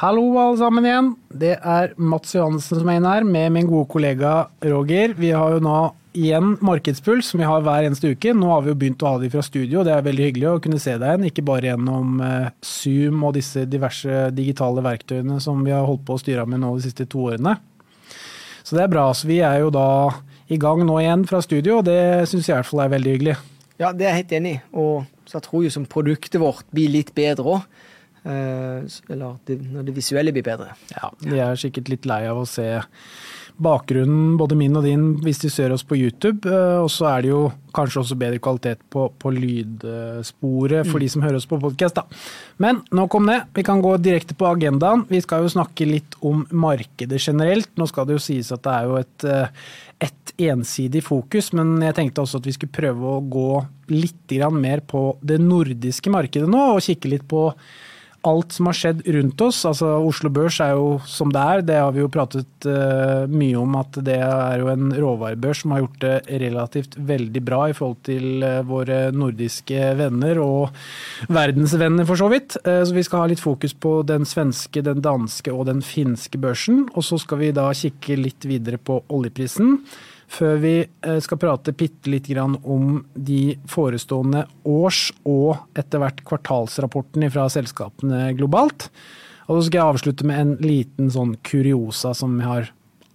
Hallo alle sammen igjen. Det er Mats Johansen som er inne her, med min gode kollega Roger. Vi har jo nå igjen Markedspuls, som vi har hver eneste uke. Nå har vi jo begynt å ha de fra studio, det er veldig hyggelig å kunne se deg igjen. Ikke bare gjennom eh, Zoom og disse diverse digitale verktøyene som vi har holdt på å styre med nå de siste to årene. Så det er bra. Så vi er jo da i gang nå igjen fra studio, og det syns jeg i hvert fall er veldig hyggelig. Ja, det er jeg helt enig i. Og så jeg tror jo som produktet vårt blir litt bedre òg. Eller at når det visuelle blir bedre. Ja, de er sikkert litt lei av å se bakgrunnen, både min og din, hvis de ser oss på YouTube. Og så er det jo kanskje også bedre kvalitet på, på lydsporet for mm. de som hører oss på podkast, da. Men nok om det. Vi kan gå direkte på agendaen. Vi skal jo snakke litt om markedet generelt. Nå skal det jo sies at det er jo et, et ensidig fokus, men jeg tenkte også at vi skulle prøve å gå litt mer på det nordiske markedet nå, og kikke litt på alt som har skjedd rundt oss. Altså Oslo Børs er jo som det er, det har vi jo pratet uh, mye om at det er jo en råvarebørs som har gjort det relativt veldig bra i forhold til uh, våre nordiske venner og verdensvenner for så vidt. Uh, så vi skal ha litt fokus på den svenske, den danske og den finske børsen. Og så skal vi da kikke litt videre på oljeprisen før vi eh, skal prate bitte litt om de forestående års- og etter hvert kvartalsrapportene fra selskapene globalt. Og så skal jeg avslutte med en liten sånn kuriosa som jeg har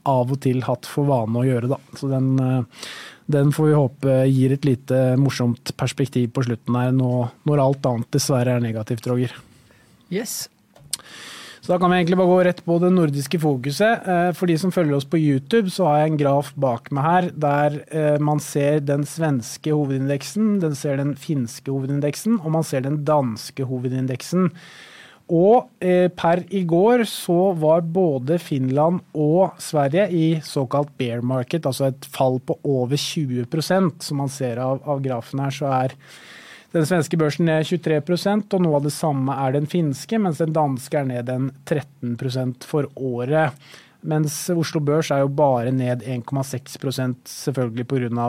av og til hatt for vane å gjøre, da. Så den, eh, den får vi håpe gir et lite morsomt perspektiv på slutten her, når alt annet dessverre er negativt, Roger. Yes. Så da kan vi egentlig bare gå rett på det nordiske fokuset. Eh, for de som følger oss på YouTube, så har jeg en graf bak meg her der eh, man ser den svenske hovedindeksen, den ser den finske hovedindeksen, og man ser den danske hovedindeksen. Og eh, per i går så var både Finland og Sverige i såkalt bear market, altså et fall på over 20% Som man ser av, av grafen her, så er den svenske børsen er 23% og noe av det samme er den finske, mens den danske er ned en 13% for året. Mens Oslo Børs er jo bare ned 1,6% selvfølgelig pga.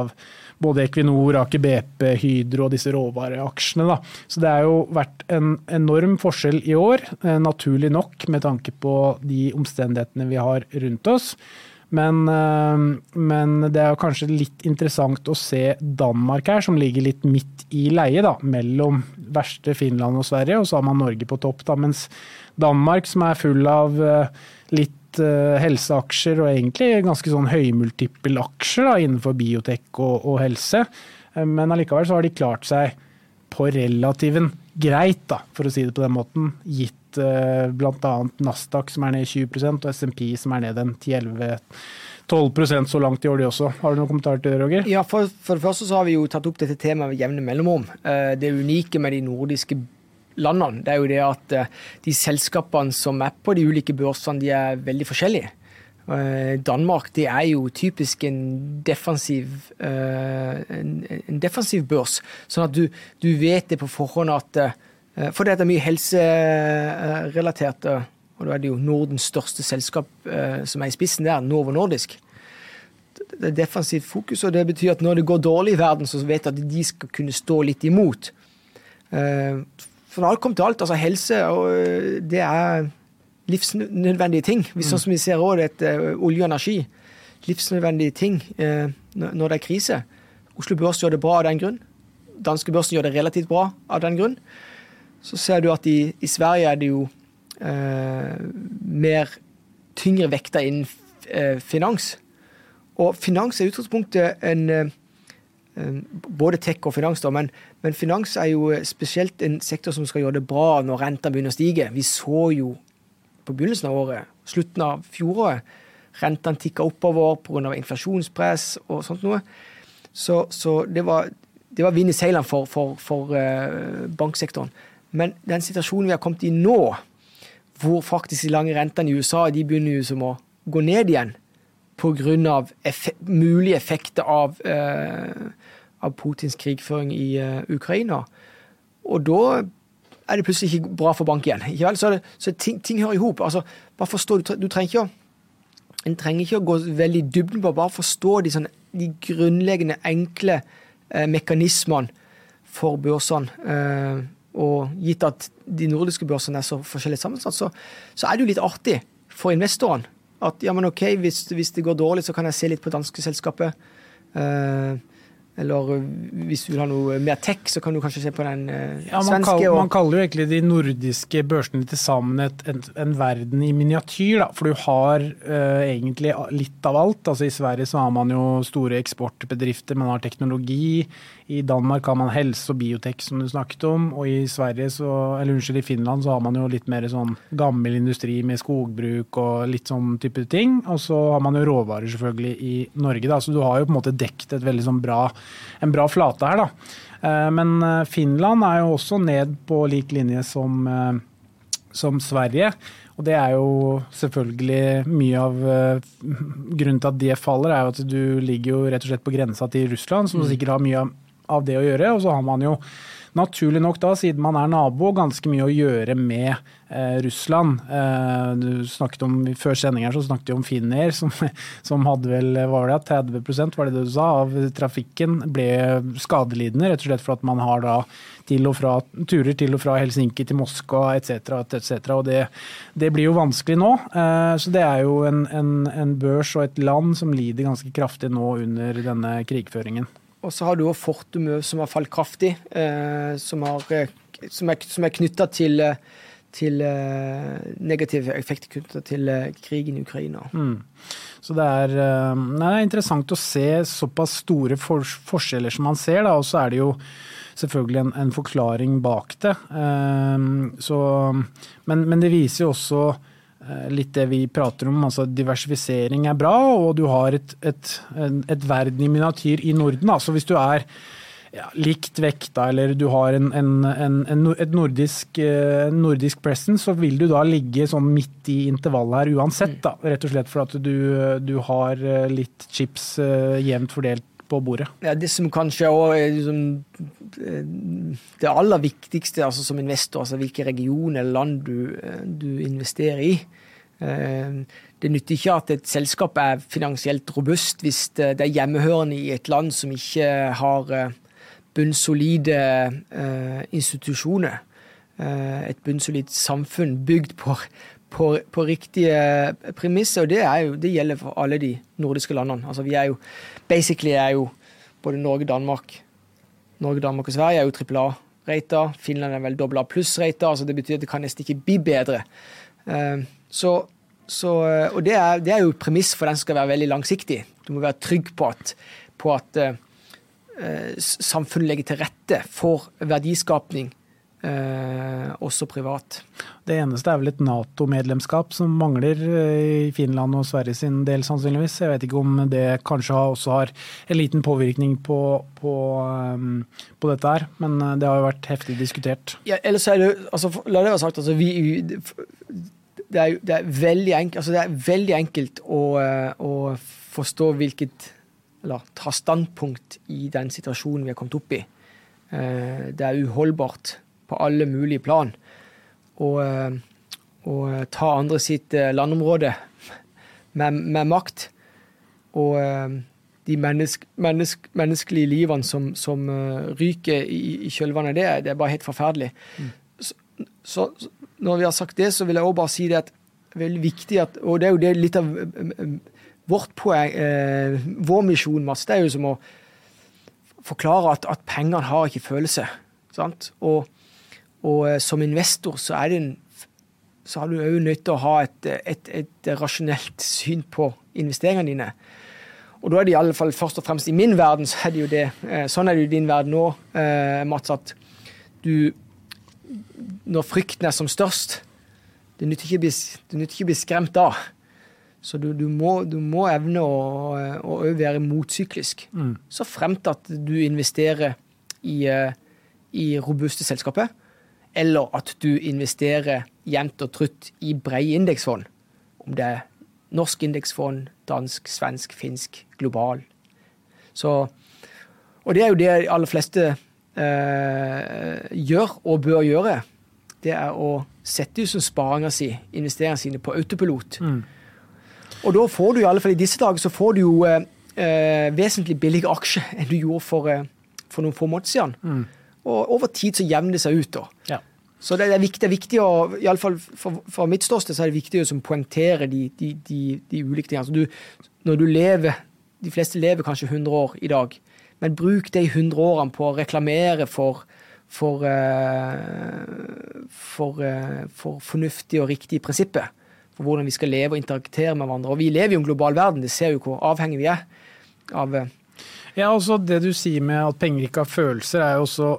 både Equinor, Aker BP, Hydro og disse råvareaksjene. Da. Så det har jo vært en enorm forskjell i år, eh, naturlig nok med tanke på de omstendighetene vi har rundt oss. Men, eh, men, det er kanskje litt interessant å se Danmark her, som ligger litt midt i leie, da, mellom verste Finland og Sverige, og så har man Norge på topp. Da, mens Danmark, som er full av eh, litt uh, helseaksjer og egentlig ganske sånn høymultippelaksjer innenfor biotek og, og helse, men allikevel så har de klart seg på relativen greit, da, for å si det på den måten, gitt uh, bl.a. Nasdaq som er ned 20% og SMP som er ned en 10-11 12% så langt i år, de også. Har du noen kommentarer til det, Roger? Ja, for, for, det første så har vi jo tatt opp dette temaet med jevne mellomrom. Uh, det unike med de nordiske landene, det er jo det at uh, de selskapene som er på de ulike børsene, de er veldig forskjellige. Eh, Danmark det er jo typisk en defensiv, eh, en defensiv børs. Sånn at du, du, vet det på forhånd at eh, For det er mye helserelatert, og da er det jo Nordens største selskap som er i spissen der, Novo Nordisk. Det er defensivt fokus, og det betyr at når det går dårlig i verden, så vet jeg at de skal kunne stå litt imot. For når alt kommer til alt, altså helse, det er livsnødvendige ting. Sånn som vi ser òg, uh, olje og energi. Livsnødvendige ting når det er krise. Oslo Børs gjør det bra av den grunn. Danske børsen gjør det relativt bra av den grunn. Så ser du at i, i Sverige er det jo eh, mer tyngre vekter innen finans. Og finans er i utgangspunktet en både tech og finans, da, men, men, finans er jo spesielt en sektor som skal gjøre det bra når renta begynner å stige. Vi så jo på begynnelsen av året, slutten av fjoråret. Rentene tikka oppover pga. inflasjonspress og sånt noe. Så, så det var, det var vind i seilene for, for, for uh, banksektoren. Men den situasjonen vi har kommet i nå, hvor faktisk de lange rentene i USA de begynner jo som å gå ned igjen pga. Effek mulige effekter av, eh, av Putins krigføring i eh, Ukraina. Og da er det plutselig ikke bra for bank igjen. Så, det, så ting, ting, hører i hop. Altså, bare forstå, du, du, trenger ikke å en trenger ikke å gå veldig i dybden på bare forstå de, sånne, de grunnleggende, enkle eh, mekanismene for børsene. Og gitt at de nordiske børsene er så forskjellig sammensatt, så, så er det jo litt artig for investoren At ja, men OK, hvis, hvis, det går dårlig, så kan jeg se litt på danske selskapet. Eh, eller hvis du vil ha noe mer tech, så kan du kanskje se på den eh, ja, svenske. Kaller, man kaller jo egentlig de nordiske børsene til sammen et, en, en, verden i miniatyr. Da. For du har eh, egentlig litt av alt. Altså I Sverige så har man jo store eksportbedrifter, man har teknologi. I Danmark har man helse og biotek, som du snakket om. Og i Sverige så, eller unnskyld, i Finland så har man jo litt mer sånn gammel industri med skogbruk og litt sånn type ting. Og så har man jo råvarer selvfølgelig i Norge, da. Så du har jo på en måte dekt et veldig sånn bra, en bra flate her, da. Eh, men eh, Finland er jo også ned på lik linje som, eh, som Sverige. Og det er jo selvfølgelig mye av grunnen til at det faller, er jo at du ligger jo rett og slett på grensa til Russland, som mm. sikkert har mye av av det å gjøre. Og så har man jo naturlig nok da, siden man er nabo, ganske mye å gjøre med eh, Russland. Eh, du snakket om, Før sending så snakket vi om Finnair, som, som, hadde vel var det, 30% var det det du sa, av trafikken ble skadelidende, rett og slett for at man har da til og fra, turer til og fra Helsinki til Moskva etc. etc. Og det, det, blir jo vanskelig nå. Eh, så det er jo en, en, en børs og et land som lider ganske kraftig nå under denne krigføringen. Og så har du òg Fortum som har falt kraftig, eh, som, har, eh, som, er, som er knytta til, eh, til negative effekter knytta til krigen i Ukraina. Mm. Så det er, nei, det er, interessant å se såpass store for, forskjeller som man ser. Og så er det jo selvfølgelig en, en forklaring bak det. Så, men, men, det viser jo også litt det vi prater om. altså Diversifisering er bra, og du har et, et, et verden i miniatyr i Norden. Altså hvis du er ja, likt vekta, eller du har en, en, en, et nordisk, eh, nordisk presence, så vil du da ligge sånn midt i intervallet her uansett. Da, rett og slett for at du, du har eh, litt chips jevnt fordelt på bordet. Ja, Det som kanskje er liksom, det aller viktigste altså som investor, altså hvilke regioner eller land du, du investerer i. Eh, det nytter ikke at et selskap er finansielt robust hvis det er hjemmehørende i et land som ikke har eh, bunnsolide eh, institusjoner. Et bunnsolid samfunn bygd på, på, på riktige premisser. Og det, jo, det, gjelder for alle de nordiske landene. Altså vi er jo Basically er jo både Norge, Danmark Norge, Danmark og Sverige er jo trippel A-rata. Finland er vel dobbel A pluss-rata. Altså det betyr at det kan nesten ikke bli bedre. Så, så, og det er, det er, jo premiss for den skal være veldig langsiktig. Du må være trygg på at, på at uh, samfunnet legger til rette for verdiskapning Eh, også privat. Det eneste er vel et Nato-medlemskap som mangler eh, i Finland og Sverige sin del, sannsynligvis. Jeg vet ikke om det kanskje også har en liten påvirkning på, på, um, på dette her, men eh, det har jo vært heftig diskutert. Ja, ellers er det, altså, La det være sagt, altså, vi, det, er, det, er veldig enkelt, altså, det er veldig enkelt å, å forstå hvilket Eller ta standpunkt i den situasjonen vi har kommet opp i. Det er uholdbart på alle mulige plan. Og, eh, og eh, ta andre sitt eh, landområde med, med makt. Og de mennesk, mennesk, menneskelige livene som, som ryker i, i kjølvannet av det, det er bare helt forferdelig. Mm. Så, så, når vi har sagt det, så vil jeg òg bare si det at det er veldig viktig at Og det er jo det litt av vårt poeng, eh, vår misjon, Mats, det er jo som å forklare at, at pengene har ikke følelse. Sant? Og og eh, som investor så det en så har du òg nødt til å ha et, et, et, rasjonelt syn på investeringene dine. Og da er det i alle fall først og fremst i min verden, så er det jo det. Eh, sånn er det jo i din verden nå, eh, Mats, at du Når frykten er som størst, det nytter ikke å bli skremt da. Så du, du, må, du, må, evne å, å være motsyklisk. Mm. Så fremt at du investerer i, i robuste selskaper eller at du investerer jevnt og trutt i brede indeksfond. Om det er norsk indeksfond, dansk, svensk, finsk, global. Så, og det er jo det de aller fleste eh, gjør og bør gjøre. Det er å sette ut som sparinga si, investeringene sine, på autopilot. Mm. Og da får du i alle fall i disse dager så får du jo eh, eh vesentlig billigere aksjer enn du gjorde for, eh, for noen få måneder siden. Mm. Og over tid så jevner det seg ut. da. Ja. Så det er viktig, det er viktig å, i alle fall fra mitt ståsted, så er det viktig å poengtere de, de, de, de, ulike tingene. Altså du, når du lever De fleste lever kanskje 100 år i dag, men bruk de 100 årene på å reklamere for, for, uh, for, uh, for fornuftige og riktige prinsipper. For hvordan vi skal leve og interaktere med hverandre. Og vi lever jo i en global verden, det ser jo hvor avhengig vi er av uh, ja, altså Det du sier med at penger ikke har følelser, er jo også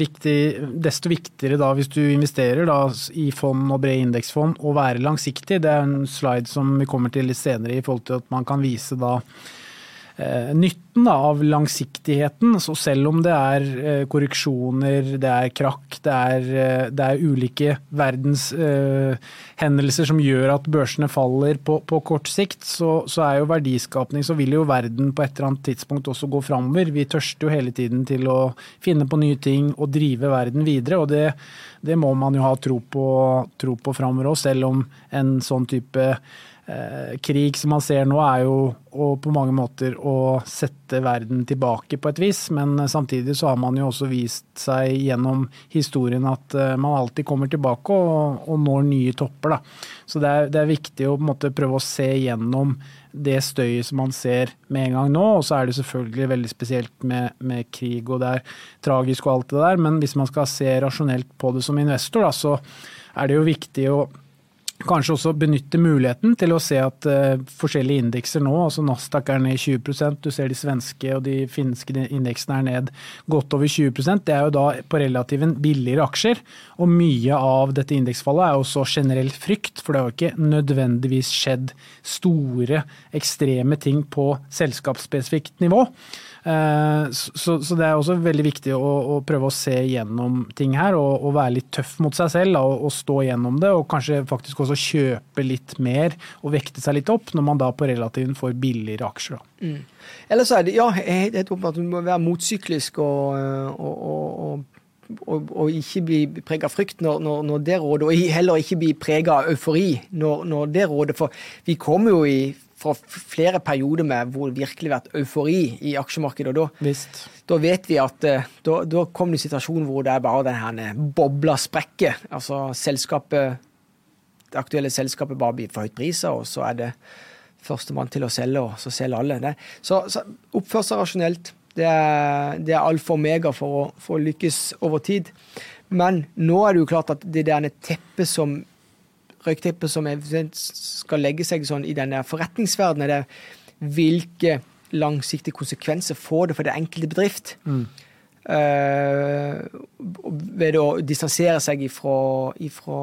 viktig, desto viktigere da hvis du investerer da, i fond og brede indeksfond, å være langsiktig. Det er en slide som vi kommer til litt senere i forhold til at man kan vise da nytten av langsiktigheten. Så selv om det er eh, korreksjoner, det er krakk, det er, eh, det er ulike verdenshendelser som gjør at børsene faller på, på kort sikt, så, så, er jo verdiskapning Så vil jo verden på et eller annet tidspunkt også gå framover. Vi tørster jo hele tiden til å finne på nye ting og drive verden videre. og det, det må man jo ha tro på, på framover òg, selv om en sånn type Eh, krig som man ser nå, er jo på mange måter å sette verden tilbake på et vis. Men samtidig så har man jo også vist seg gjennom historien at eh, man alltid kommer tilbake og, og når nye topper. Da. Så det er, det er, viktig å på en måte prøve å se gjennom det støyet som man ser med en gang nå. Og så er det selvfølgelig veldig spesielt med, med krig og det er tragisk og alt det der. Men hvis man skal se rasjonelt på det som investor, da, så er det jo viktig å Kanskje også benytte muligheten til å se at uh, forskjellige indekser nå, altså Nasdaq er ned 20% du ser de svenske og de finske indeksene er ned godt over 20% Det er jo da på relativt billigere aksjer. Og mye av dette indeksfallet er også generell frykt, for det har jo ikke nødvendigvis skjedd store, ekstreme ting på selskapsspesifikt nivå. Eh, så, så, det er også veldig viktig å, å, prøve å se gjennom ting her og, og være litt tøff mot seg selv og, og, stå gjennom det. Og kanskje faktisk også kjøpe litt mer og vekte seg litt opp når man da på relativen får billigere aksjer. Mm. Eller så er det ja, helt åpenbart at du må være motsyklisk og, og, og ikke bli prega av frykt når, når, når, det råder, og heller ikke bli prega av eufori når, når, det råder. For vi kommer jo i fra flere perioder med hvor det virkelig har vært eufori i aksjemarkedet. og Da, da vet vi at eh, da, da kom det en situasjon hvor det er bare den her bobla sprekker. Altså selskapet, det aktuelle selskapet bare blir for høyt priser, og så er det førstemann til å selge, og så selger alle. Det. Så, så oppfør seg rasjonelt. Det er, det er alfa og omega for å, for å lykkes over tid. Men nå er det jo klart at det der teppet som røykteppet som skal legge seg sånn i denne forretningsverdenen, er det hvilke langsiktige konsekvenser får det for det enkelte bedrift. Mm. Uh, ved å distansere seg ifra, ifra,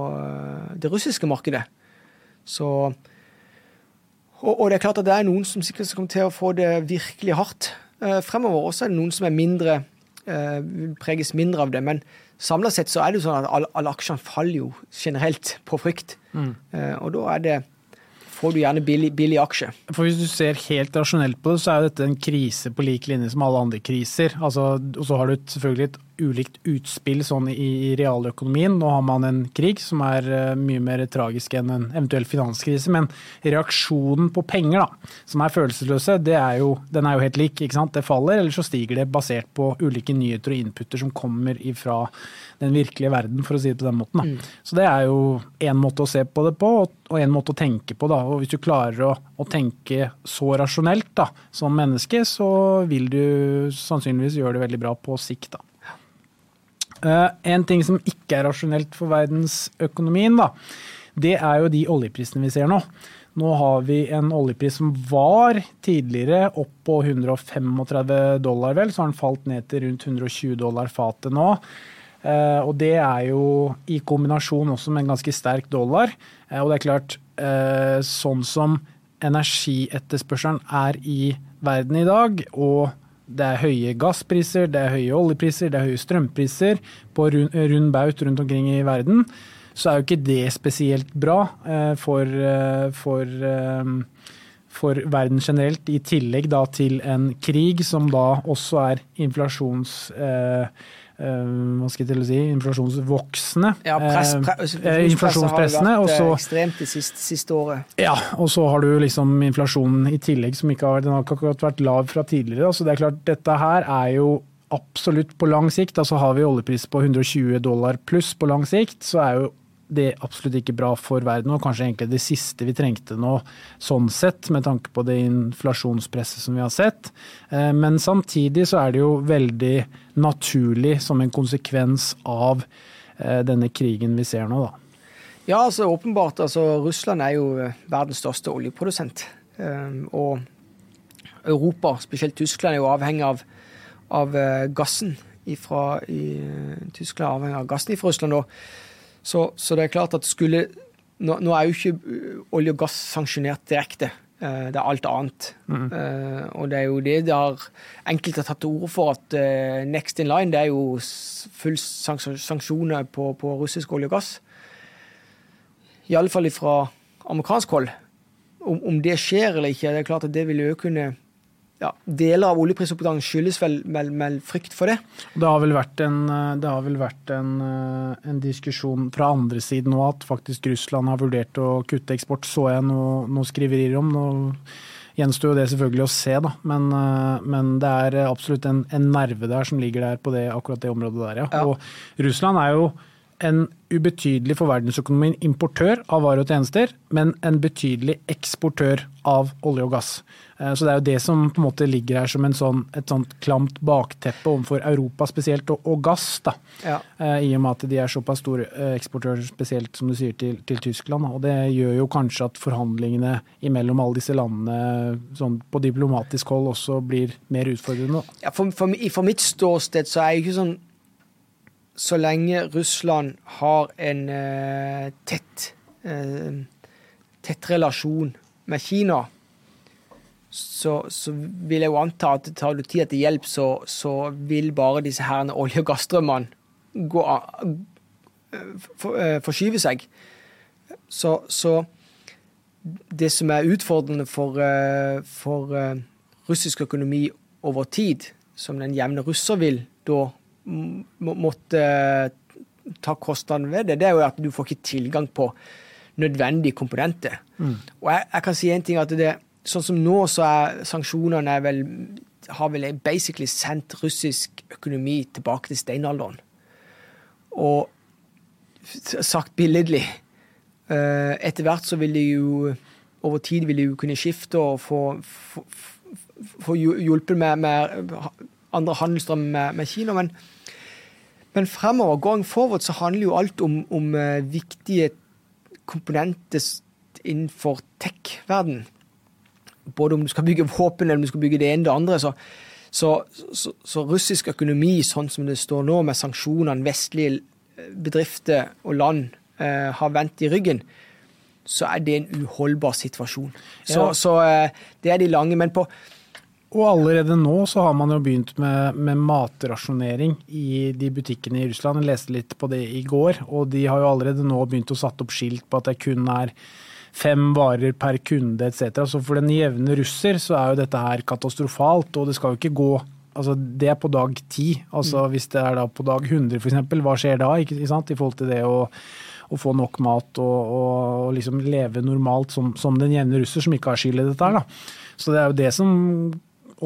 det russiske markedet. Så og, og, det er klart at det er noen som sikkert kommer til å få det virkelig hardt uh, fremover. Og så er det noen som er mindre, uh, preges mindre av det. Men samla sett så er det jo sånn at alle, alle aksjene faller jo generelt på frykt. Mm. Uh, og da er det får du gjerne billig, billig, aksje. For Hvis du ser helt rasjonelt på det, så er dette en krise på lik linje som alle andre kriser. Altså, og så har du selvfølgelig et ulikt utspill sånn i, i, realøkonomien. Nå har man en krig som er uh, mye mer tragisk enn en eventuell finanskrise. Men reaksjonen på penger, da, som er følelsesløse, er jo, den er jo helt lik. Det faller, eller så stiger det basert på ulike nyheter og inputter som kommer ifra den virkelige verden, for å si det på den måten. Mm. Så det er jo én måte å se på det på, og én måte å tenke på. Da. Og hvis du klarer å, å, tenke så rasjonelt da, som menneske, så vil du sannsynligvis gjøre det veldig bra på sikt. da. Uh, en ting som ikke er rasjonelt for verdensøkonomien, da, det er jo de oljeprisene vi ser nå. Nå har vi en oljepris som var tidligere opp på 135 dollar, vel. Så har den falt ned til rundt 120 dollar fatet nå. Eh, og det er jo i kombinasjon også med en ganske sterk dollar. Eh, og det er klart, eh, sånn som energietterspørselen er i verden i dag, og det er høye gasspriser, det er høye oljepriser, det er høye strømpriser på rund, rund baut rundt omkring i verden, så er jo ikke det spesielt bra for, for, for verden generelt. I tillegg til en krig som da også er inflasjons Eh, hva skal jeg til å si, inflasjonsvoksende. Ja, press, eh, press, eh, inflasjonspressene. Har vært ekstremt det siste, siste, året. Ja, og så har du liksom inflasjonen i tillegg som ikke har, den har ikke vært lav fra tidligere. Så det er klart, dette her er jo absolutt på lang sikt, altså har vi oljepris på 120 dollar pluss på lang sikt, så er jo det absolutt ikke bra for verden, og kanskje egentlig det siste vi trengte nå, sånn sett, med tanke på det inflasjonspresset som vi har sett. Eh, men samtidig så er det jo veldig naturlig som en konsekvens av eh, denne krigen vi ser nå, da. Ja, altså åpenbart. Altså, Russland er jo eh, verdens største oljeprodusent. Og Europa, spesielt Tyskland, er jo avhengig av, av gassen ifra, i, Tyskland er avhengig av gassen fra Russland. så, så, det er klart at skulle Nå, nå er jo ikke olje og gass sanksjonert direkte. Uh, det er alt annet. Mm. Uh, og det er jo det har enkelte har tatt til orde for, at next in line det er jo full sanksjoner på, på russisk olje og gass. Iallfall fra amerikansk hold. Om, om, det skjer eller ikke, det er klart at det vil jo kunne ja, deler av oljeprisoppgangen skyldes vel, vel, vel, frykt for det. Det har vel vært, en, vel vært en, en, diskusjon fra andre siden nå at faktisk Russland har vurdert å kutte eksport, så jeg noen noe skriverier om. Nå gjenstår jo det selvfølgelig å se, da. Men, men det er absolutt en, en, nerve der som ligger der på det, akkurat det området der, ja. ja. Og Russland er jo en ubetydelig for verdensøkonomien importør av varer og tjenester, men en betydelig eksportør av olje og gass. Eh, så det er jo det som på en måte ligger her som sånn, et sånt klamt bakteppe overfor Europa spesielt, og, og gass. da. Ja. Eh, I og med at de er såpass store eh, eksportører, spesielt som du sier til, til, Tyskland. Og det gjør jo kanskje at forhandlingene imellom alle disse landene sånn på diplomatisk hold også blir mer utfordrende. Ja, for, for, for mitt ståsted så er jeg ikke sånn så lenge Russland har en eh, tett, eh, tett relasjon med Kina, så, så, vil jeg jo anta at det tar du tid etter hjelp, så, så vil bare disse herrene olje- og gassstrømmene for, uh, forskyve seg. Så, så, det som er utfordrende for, for russisk økonomi over tid, som den jevne russer vil da måtte eh, ta kostnaden ved det, det er jo at du får ikke tilgang på nødvendige komponenter. Mm. Og jeg, jeg, kan si en ting at det, Sånn som nå, så er sanksjonene vel, har vel basically sendt russisk økonomi tilbake til steinalderen. Og sagt billedlig eh, Etter hvert så vil de jo over tid vil de jo kunne skifte og få, få, få hjulpet med, med andre handelsstrøm med, med Kina. men men fremover, going forward, så handler jo alt om, om uh, viktige komponenter innenfor tech-verden. Både om du skal bygge våpen eller om du skal bygge det ene og det andre. Så, så, så, så, russisk økonomi, sånn som det står nå, med sanksjonene vestlige eh, bedrifter og land uh, har vendt i ryggen, så er det en uholdbar situasjon. Så, ja. så uh, det er de lange. Men på, og allerede nå så har man jo begynt med, med, matrasjonering i de butikkene i Russland. Jeg leste litt på det i går, og de har jo allerede nå begynt å satt opp skilt på at det kun er fem varer per kunde etc. Så for den jevne russer så er jo dette her katastrofalt, og det skal jo ikke gå Altså, det er på dag ti. Altså, mm. Hvis det er da på dag 100 f.eks., hva skjer da? Ikke, ikke sant? I forhold til det å, å få nok mat og, og, og liksom leve normalt som, som den jevne russer, som ikke har skyld i dette her. da. Så det er jo det som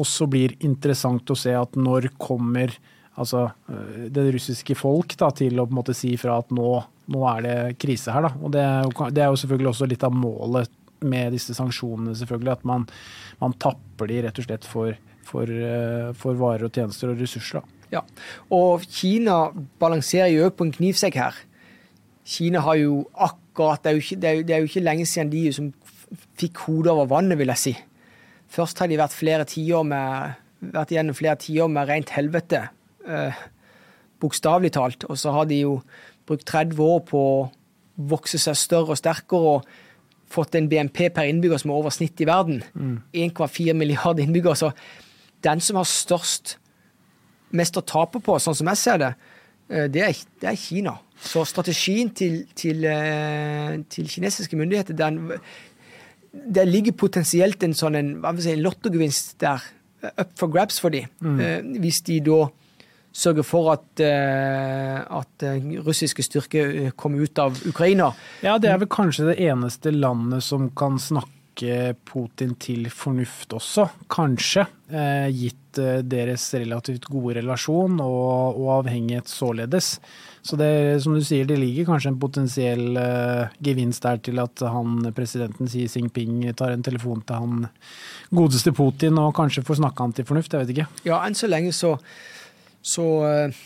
også blir interessant å se at når kommer altså, eh, det russiske folk da, til å på en måte si fra at nå, nå er det krise her. Da. Og det er, jo, det er, jo, selvfølgelig også litt av målet med disse sanksjonene, selvfølgelig. At man, man tapper de rett og slett for, for, eh, for varer og tjenester og ressurser. Da. Ja, og Kina balanserer jo på en knivsekk her. Kina har jo akkurat Det er jo ikke, det er jo, det er jo ikke lenge siden de som fikk hodet over vannet, vil jeg si. Først har de vært flere med vært igjennom flere tiår med rent helvete, eh, bokstavelig talt. Og så har de jo brukt 30 år på å vokse seg større og sterkere og fått en BNP per innbygger som er over snitt i verden. Mm. 1,4 milliarder innbyggere. Så den som har størst, mest å tape på, sånn som jeg ser det, eh, det er, det er Kina. Så strategien til, til, eh, til kinesiske myndigheter den det ligger potensielt en sånn en, si, en lottogevinst der, eh, up for grabs for dem. Mm. Eh, hvis de da sørger for at, eh, at russiske styrker kommer ut av Ukraina. Ja, det er vel kanskje det eneste landet som kan snakke Putin til fornuft også, kanskje. Eh, gitt deres relativt gode relasjon og, og avhengighet således. Så det, som du sier, det ligger kanskje en potensiell uh, gevinst der til at han, presidenten Xi Jinping tar en telefon til han godeste Putin og kanskje får snakka han til fornuft, jeg vet ikke. Ja, enn så lenge så, så uh,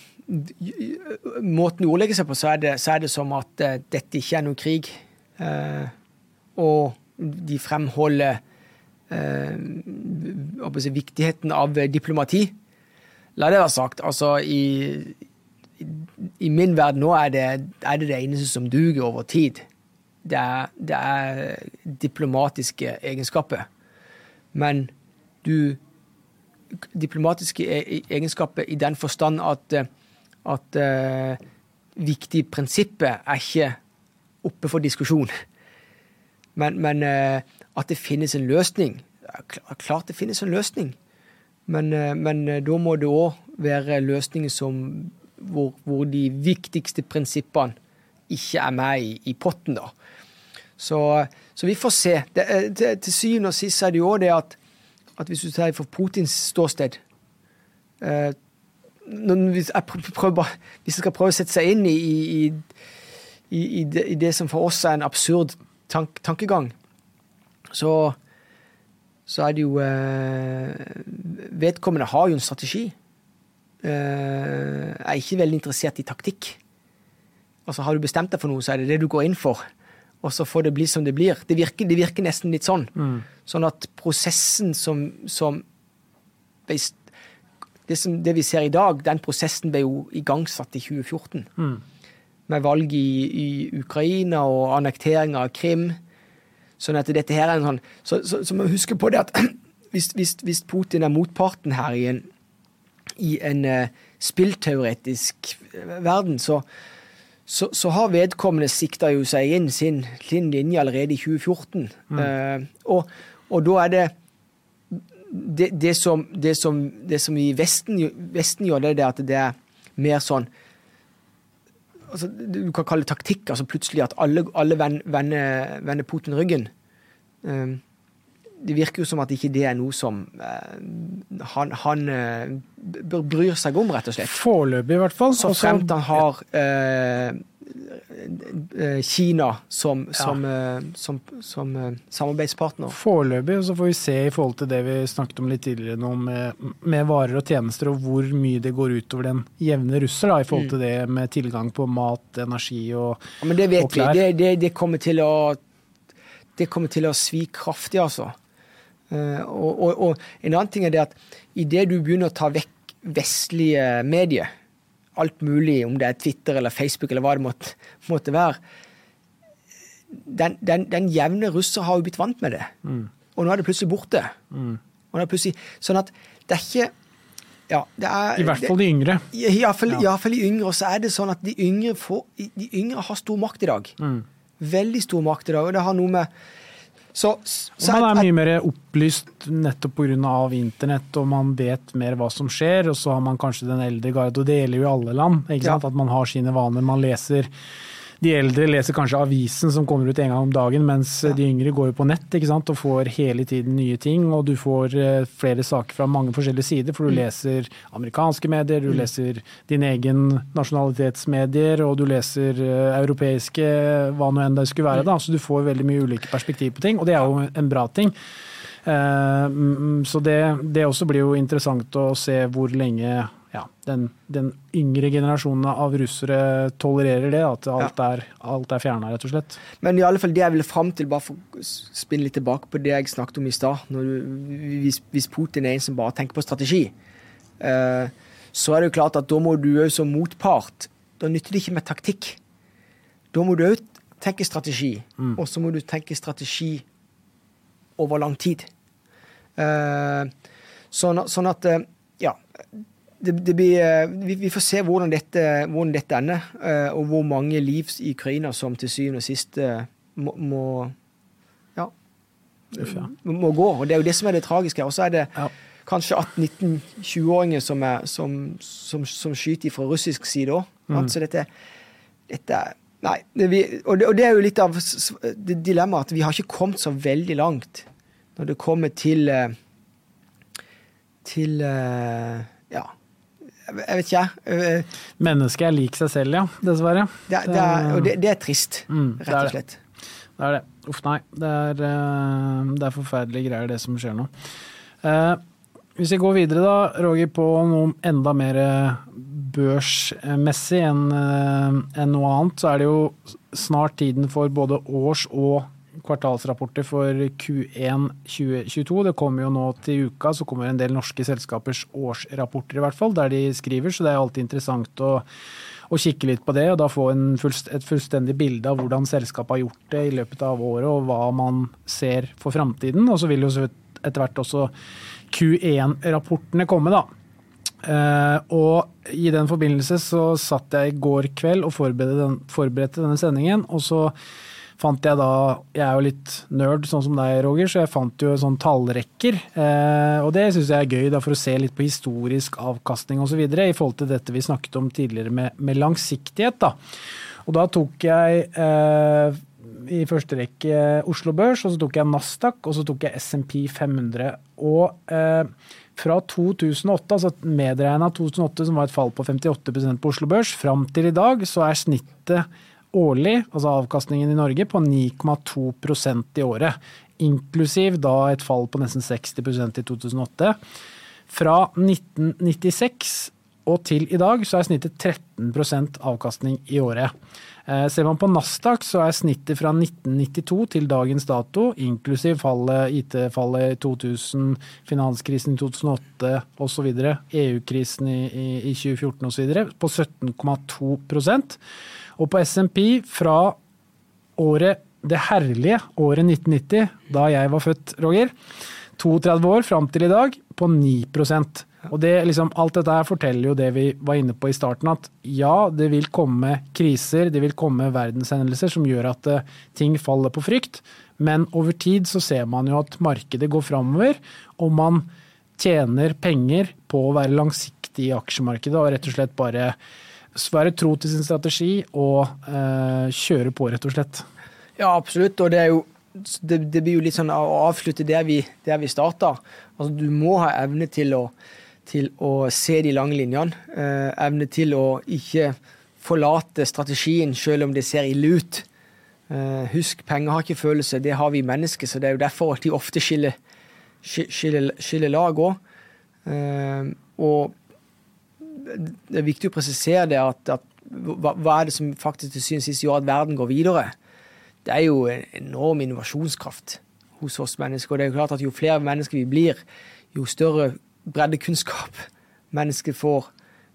Måten det ordlegger seg på, så er det, så er det som at uh, dette ikke er noen krig. og de fremholder si, viktigheten av diplomati. La det være sagt. altså i i min verden nå er det, er det, det eneste som duger over tid. Det er, det er diplomatiske egenskaper. Men du Diplomatiske e, egenskaper i den forstand at, at uh, viktige prinsipper er ikke oppe for diskusjon. Men, men uh, at det finnes en løsning Klart det finnes en løsning. Men, men da må det òg være løsninger som hvor, hvor, de viktigste prinsippene ikke er med i, i potten. da. Så, så, vi får se. Det, eh, til, til syvende og sist er det jo det at, at hvis du tar for Putins ståsted eh, hvis, prøver, hvis jeg skal prøve å sette seg inn i, i, i, det, det, som for oss er en absurd tank, tankegang, så, så er det jo eh, Vedkommende har jo en strategi. Eh, er ikke veldig interessert i taktikk. Altså Har du bestemt deg for noe, så er det det du går inn for. Og så får det bli som det blir. Det virker, det virker nesten litt sånn. Mm. Sånn at prosessen som, som det, som, det, vi ser i dag, den prosessen ble jo igangsatt i 2014. Mm. Med valg i, i, Ukraina og annektering av Krim. Sånn at dette her er en sånn Så, så, så må huske på det at hvis, hvis, hvis Putin er motparten her i en i en uh, spillteoretisk eh, verden, så, så, så, har vedkommende sikta jo seg inn sin, sin linje allerede i 2014. Mm. Uh, og, og, da er det det, det, som, det, som, det som, i Vesten, Vesten gjør, det er at det er mer sånn altså, Du kan kalle det taktikk. altså Plutselig at alle, alle vender, vender Putin ryggen. Um, det virker jo som at ikke det er noe som uh, han, han uh, bryr seg om, rett og slett. Foreløpig, i hvert fall. Så fremt han har uh, Kina som, som, ja. som, som samarbeidspartner. Foreløpig, og så får vi se i forhold til det vi snakket om litt tidligere nå, med, med, varer og tjenester, og hvor mye det går utover den jevne russer, da, i forhold mm. til det med tilgang på mat, energi og, klær. ja, men det vet vi. Det, det, det, kommer til å det kommer til å svi kraftig, altså. Eh, og, og, og, en annen ting er det at idet du begynner å ta vekk vestlige medier, alt mulig, om det er Twitter eller Facebook eller hva det måtte, måtte være den, den, den, jevne russer har jo blitt vant med det. Mm. Og nå er det plutselig borte. Mm. Og nå er plutselig, sånn at det er ikke ja, er, I hvert fall de yngre. Ja. I de yngre. Og så er det sånn at de yngre, får, de yngre har stor makt i dag. Mm. Veldig stor makt i dag. Og det har noe med så, så man er mye mer opplyst nettopp pga. internett, og man vet mer hva som skjer. Og så har man kanskje den eldre garde, og det gjelder jo i alle land. Ja. At man har sine vaner. Man leser de eldre leser kanskje avisen som kommer ut en gang om dagen, mens ja. de yngre går jo på nett ikke sant? og får hele tiden nye ting. Og du får eh, flere saker fra mange forskjellige sider, for du mm. leser amerikanske medier, du mm. leser din egen nasjonalitetsmedier, og du leser uh, europeiske, hva nå enn det skulle være. Mm. da, Så du får veldig mye ulike perspektiv på ting, og det er jo en bra ting. Uh, så det, det også blir jo interessant å se hvor lenge ja, den, den, yngre generasjonen av russere tolererer det, at alt er, alt er fjerna, rett og slett. Men i alle fall det jeg ville fram til, bare for å spinne litt tilbake på det jeg snakket om i stad hvis, hvis, Putin er en som bare tenker på strategi, eh, så er det jo klart at da må du òg som motpart Da nytter det ikke med taktikk. Da må du òg tenke strategi, mm. og så må du tenke strategi over lang tid. Eh, sånn, sånn, at uh, ja det, det blir, eh, vi, vi, får se hvordan dette, hvordan dette ender, eh, og hvor mange liv i Ukraina som til syvende og sist eh, må, må ja, må gå. Og Det er jo det som er det tragiske. Og så er det ja. kanskje 18-19-20-åringer som, som, som, som, skyter fra russisk side òg. Mm. Så dette, dette, Nei, det, vi, og, det, og, det, er jo litt av dilemmaet at vi har ikke kommet så veldig langt når det kommer til til Ja, jeg vet ikke. Mennesket er lik seg selv, ja. Dessverre. Det, det er, og det, er trist, mm, rett og slett. Det er det. Uff, nei. Det er, det er forferdelige greier, det som skjer nå. Eh, hvis vi går videre, da, Roger, på noe enda mer børsmessig enn enn noe annet, så er det jo snart tiden for både års- og kvartalsrapporter for Q1 2022. Det kommer jo nå til uka, så kommer en del norske selskapers årsrapporter i hvert fall, der de skriver, så det er alltid interessant å, å kikke litt på det, og da få fullst, et fullstendig bilde av hvordan selskapet har gjort det i løpet av året, og hva man ser for framtiden. Og så vil jo etter hvert også Q1-rapportene komme, da. Uh, og i den forbindelse så satt jeg i går kveld og forberedte, den, forberedte denne sendingen, og så fant jeg da Jeg er jo litt nerd, sånn som deg, Roger, så jeg fant jo sånn tallrekker. Eh, og det syns jeg er gøy, da, for å se litt på historisk avkastning osv. i forhold til dette vi snakket om tidligere med, med langsiktighet. da. Og da tok jeg eh, i første rekke Oslo Børs, og så tok jeg Nasdaq, og så tok jeg SMP 500. Og eh, fra 2008, altså medregna 2008, som var et fall på 58% på Oslo Børs, fram til i dag, så er snittet årlig, altså avkastningen i Norge, på 9,2% i året. Inklusiv da et fall på nesten 60% i 2008. Fra 1996 og til i dag så er snittet 13% avkastning i året. Eh, ser man på Nasdaq, så er snittet fra 1992 til dagens dato, inklusiv IT-fallet i 2000, finanskrisen i 2008 osv., EU-krisen i, i, i 2014 osv., på 17,2 og på SMP fra året det herlige året 1990, da jeg var født, Roger, 32 år fram til i dag, på 9% og det, liksom, Alt dette her forteller jo det vi var inne på i starten, at ja, det vil komme kriser, det vil komme verdenshendelser som gjør at uh, ting faller på frykt, men over tid så ser man jo at markedet går framover, og man tjener penger på å være langsiktig i aksjemarkedet og rett og slett bare være tro til sin strategi og eh, kjøre på, rett og slett. Ja, absolutt. Og det er jo det, det blir jo litt sånn å avslutte der vi, der vi starta. Altså, du må ha evne til å, til å se de lange linjene. Eh, evne til å ikke forlate strategien selv om det ser ille ut. Eh, husk, penger har ikke følelse, det har vi mennesker, så det er jo derfor de ofte skiller, skiller, skiller lag òg. Eh, og det er viktig å presisere det at, at hva, hva, er det som faktisk til syvende og sist gjør at verden går videre? Det er jo en enorm innovasjonskraft hos oss mennesker. Og det er jo klart at jo flere mennesker vi blir, jo større breddekunnskap mennesker får,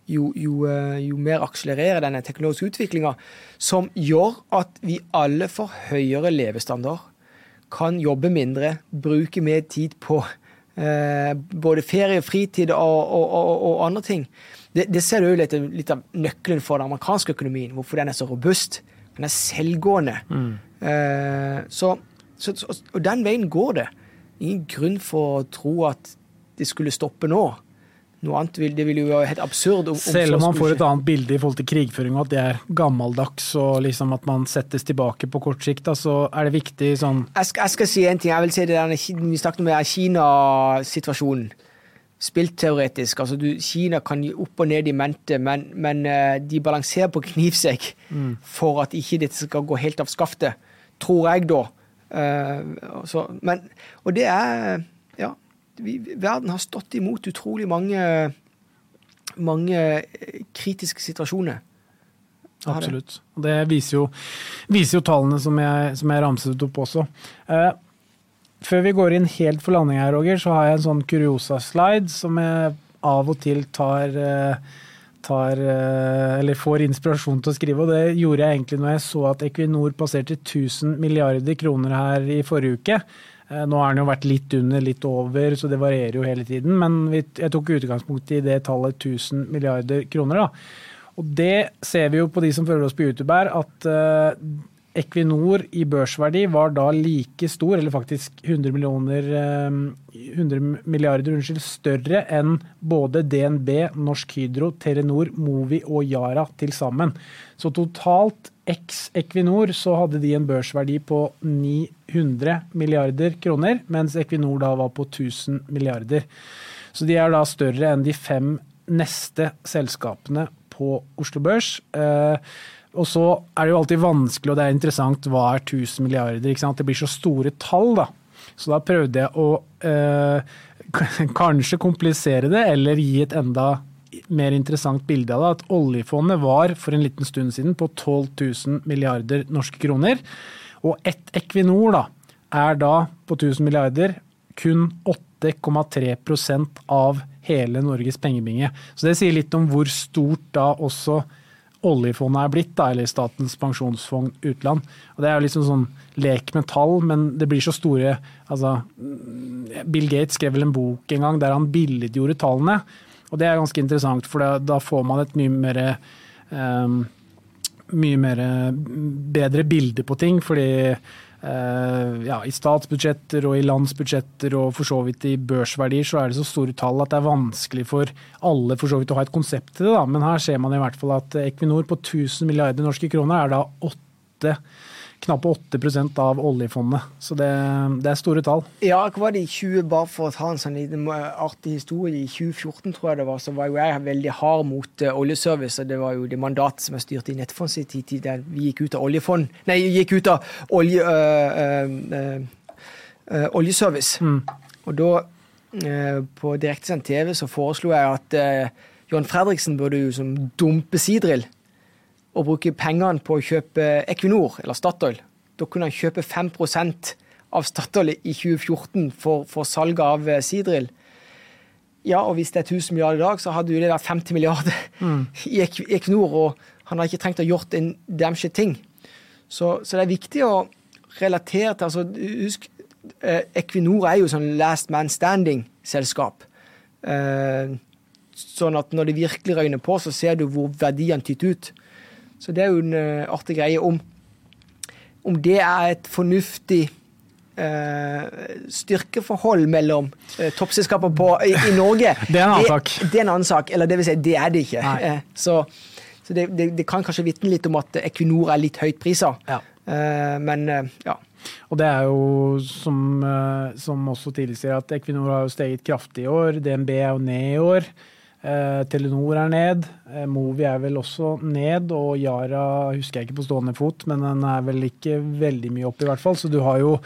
jo, jo, eh, jo mer akselererer denne teknologiske utviklinga, som gjør at vi alle får høyere levestandard, kan jobbe mindre, bruke mer tid på eh, både ferie, fritid og, og, og, og andre ting. Det, det ser du litt, litt, av nøkkelen for den amerikanske økonomien, hvorfor den er så robust. Den er selvgående. Mm. Eh, så, så, og den veien går det. Ingen grunn for å tro at det skulle stoppe nå. Noe annet vil, det vil jo være helt absurd. Om, Selv om man får et annet bilde i forhold til krigføring, og at det er gammeldags og liksom at man settes tilbake på kort sikt, da, så er det viktig sånn Jeg skal, jeg skal si en ting. Jeg vil si det der, Vi snakket om Kina-situasjonen spillteoretisk. Altså du, Kina kan gi opp og ned i mente, men, men uh, de balanserer på knivsegg mm. for at ikke dette skal gå helt av skaftet, tror jeg da. Uh, så, men, og det er Ja, vi, verden har stått imot utrolig mange, mange kritiske situasjoner. Absolutt. Det viser jo, viser jo tallene som jeg, som jeg ramset opp også. Uh, før vi går inn helt for landing her, Roger, så har jeg en sånn kuriosa-slide som jeg av og til tar, eh, tar eh, Eller får inspirasjon til å skrive, og det gjorde jeg egentlig når jeg så at Equinor passerte 1000 milliarder kroner her i forrige uke. Eh, nå har den jo vært litt under, litt over, så det varierer jo hele tiden. Men jeg tok utgangspunkt i det tallet 1000 milliarder kroner. da. Og det ser vi jo på de som følger oss på YouTube her, at Equinor i børsverdi var da like stor, eller faktisk 100, millioner, 100 eh, milliarder unnskyld, større enn både DNB, Norsk Hydro, Telenor, Movi og Yara til sammen. Så totalt Eks Equinor så hadde de en børsverdi på 900 milliarder kroner, mens Equinor da var på 1000 milliarder. Så de er da større enn de fem neste selskapene på Oslo Børs. Eh, og så er det jo alltid vanskelig, og det er interessant, hva er 1000 milliarder? ikke sant? Det blir så store tall, da. Så da prøvde jeg å eh, kanskje komplisere det, eller gi et enda mer interessant bilde av det. At oljefondet var for en liten stund siden på 12 000 milliarder norske kroner. Og ett Equinor da, er da på 1000 milliarder kun 8,3% av hele Norges pengebinge. Så det sier litt om hvor stort da også oljefondet er blitt, da, eller Statens pensjonsfond utland. Og Det er jo liksom sånn lek med tall, men det blir så store altså, Bill Gates skrev vel en bok en gang der han billedgjorde tallene. Og det er ganske interessant, for da, da får man et mye mer um, mye mer bedre bilde på ting. fordi ja, i statsbudsjetter og i landsbudsjetter og for så vidt i børsverdier så er det så store tall at det er vanskelig for alle for så vidt å ha et konsept til det. Da. Men her ser man i hvert fall at Equinor på 1000 milliarder norske kroner er da åtte knappe 8% av oljefondet. Så det, det, er store tall. Ja, hva var det i 20, bare for å ta en sånn liten artig historie. I 2014 tror jeg det var, så var jo jeg veldig hard mot uh, oljeservice. og Det var jo det mandatet som jeg styrte i Nettfonds i tid, der vi gikk ut av oljefond Nei, gikk ut av olje, uh, uh, oljeservice. Mm. Og da, på direktesendt TV, så foreslo jeg at John Fredriksen burde jo som dumpe Sidril å bruke pengene på å kjøpe Equinor, eller Statoil. Da kunne han kjøpe 5% av Statoil i 2014 for, for salget av eh, Sidril. Ja, og hvis det er 1000 milliarder i dag, så hadde jo det vært 50 milliarder mm. i Equinor, og han har ikke trengt å gjort en damn shit ting. Så, så, det er viktig å relatere til altså, Husk, eh, Equinor er jo sånn last man standing-selskap. Eh, sånn at når det virkelig røyner på, så ser du hvor verdiene tyter ut. Så det er jo en uh, artig greie om, om det er et fornuftig uh, styrkeforhold mellom uh, toppselskaper på, i, i, Norge. det er en annen sak. Det, det, er en annen sak, eller det vil si, det er det ikke. så, så det, det, det, kan kanskje vitne litt om at Equinor er litt høyt prisa. Ja. men ja. Og det er jo, som, som også tilsier, at Equinor har jo steget kraftig i år. DNB er jo ned i år. Eh, Telenor er ned. Eh, Movi er vel også ned. Og Yara husker jeg ikke på stående fot, men den er vel ikke veldig mye opp, i hvert fall. Så du har jo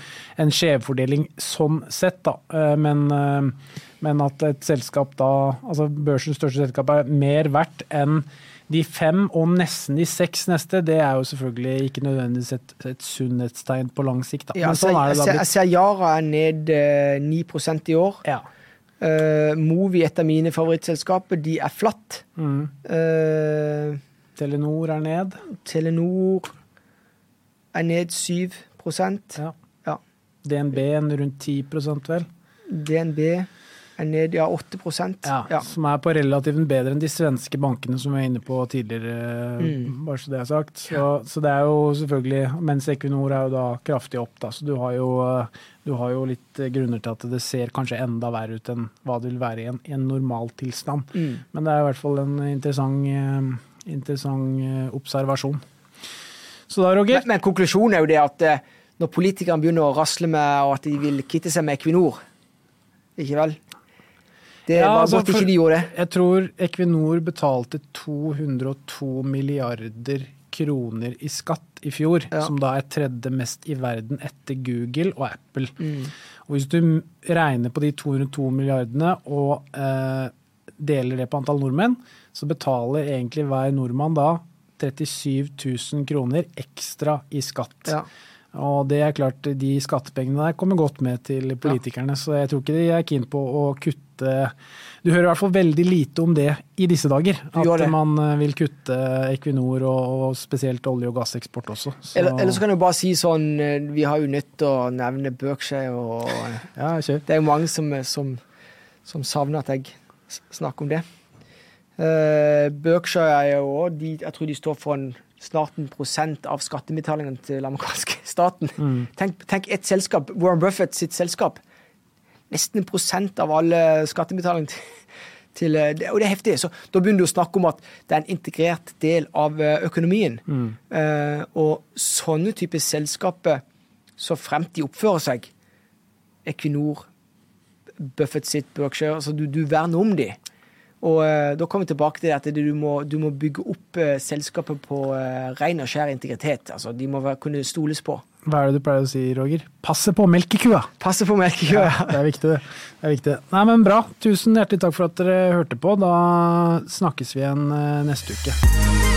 en skjevfordeling sånn sett, da. Eh, men, eh, men, at et selskap da, altså børsens største selskap, er mer verdt enn de fem og nesten de seks neste, det er jo selvfølgelig ikke nødvendigvis et, et sunnhetstegn på lang sikt. Da. Ja, sånn jeg, ser Yara er ned 9% i år. Ja. Uh, Movi, et av mine favorittselskaper, de er flatt. Mm. Uh, Telenor er ned. Telenor er ned 7 ja. ja. DNB rundt 10% vel? DNB er ned ja, 8 ja, ja. Som er på relativt bedre enn de svenske bankene som vi var inne på tidligere. Mm. bare Så det er sagt. Så, så, det er jo selvfølgelig Mens Equinor er jo da kraftig opp, da. Så du har jo, du har jo litt grunner til at det ser kanskje enda verre ut enn hva det vil være i en, i en normaltilstand. Mm. Men det er i hvert fall en interessant, interessant observasjon. Så da, Roger? Men, men konklusjonen er jo det at eh, når politikerne begynner å rasle med og at de vil kvitte seg med Equinor, ikke vel? Det ja, var altså, godt ikke de gjorde. Jeg tror Equinor betalte 202 milliarder kroner i skatt i fjor, ja. som da er tredje mest i verden etter Google og Apple. Mm. Og Hvis du regner på de 202 milliardene og eh, deler det på antall nordmenn, så betaler egentlig hver nordmann da 37 000 kroner ekstra i skatt. Ja. Og det er klart, de skattepengene der kommer godt med til politikerne, ja. så jeg tror ikke de er keen på å kutte Du hører i hvert fall veldig lite om det i disse dager. At man eh, vil kutte Equinor og, og spesielt olje- og gasseksport også. Så. Eller, eller, så kan du bare si sånn eh, Vi har jo nødt til å nevne Berkshire og ja, Det er jo mange som, som, som savner at jeg snakker om det. Berkshire er jo òg Jeg tror de står for en snart en prosent av skattebetalingen til den amerikanske staten. Mm. Tenk, tenk et selskap, Warren Buffett sitt selskap. Nesten en prosent av alle skattebetalingen til, Til, eh, og det er heftig. Så da begynner du å snakke om at det er en integrert del av økonomien. økonomien. Uh, og sånne typer selskaper, så fremt de oppfører seg, Equinor, Buffett sitt, Berkshire, altså du, du verner om de. Og eh, da kommer vi tilbake til at du må, du må bygge opp eh, selskapet på eh, ren og skjær integritet. Altså, de må være, kunne stoles på. Hva er det du pleier å si, Roger? Passe på melkekua! Passe på melkekøa. Det er viktig, det. det er viktig. Nei, men bra. Tusen hjertelig takk for at dere hørte på. Da snakkes vi igjen eh, neste uke.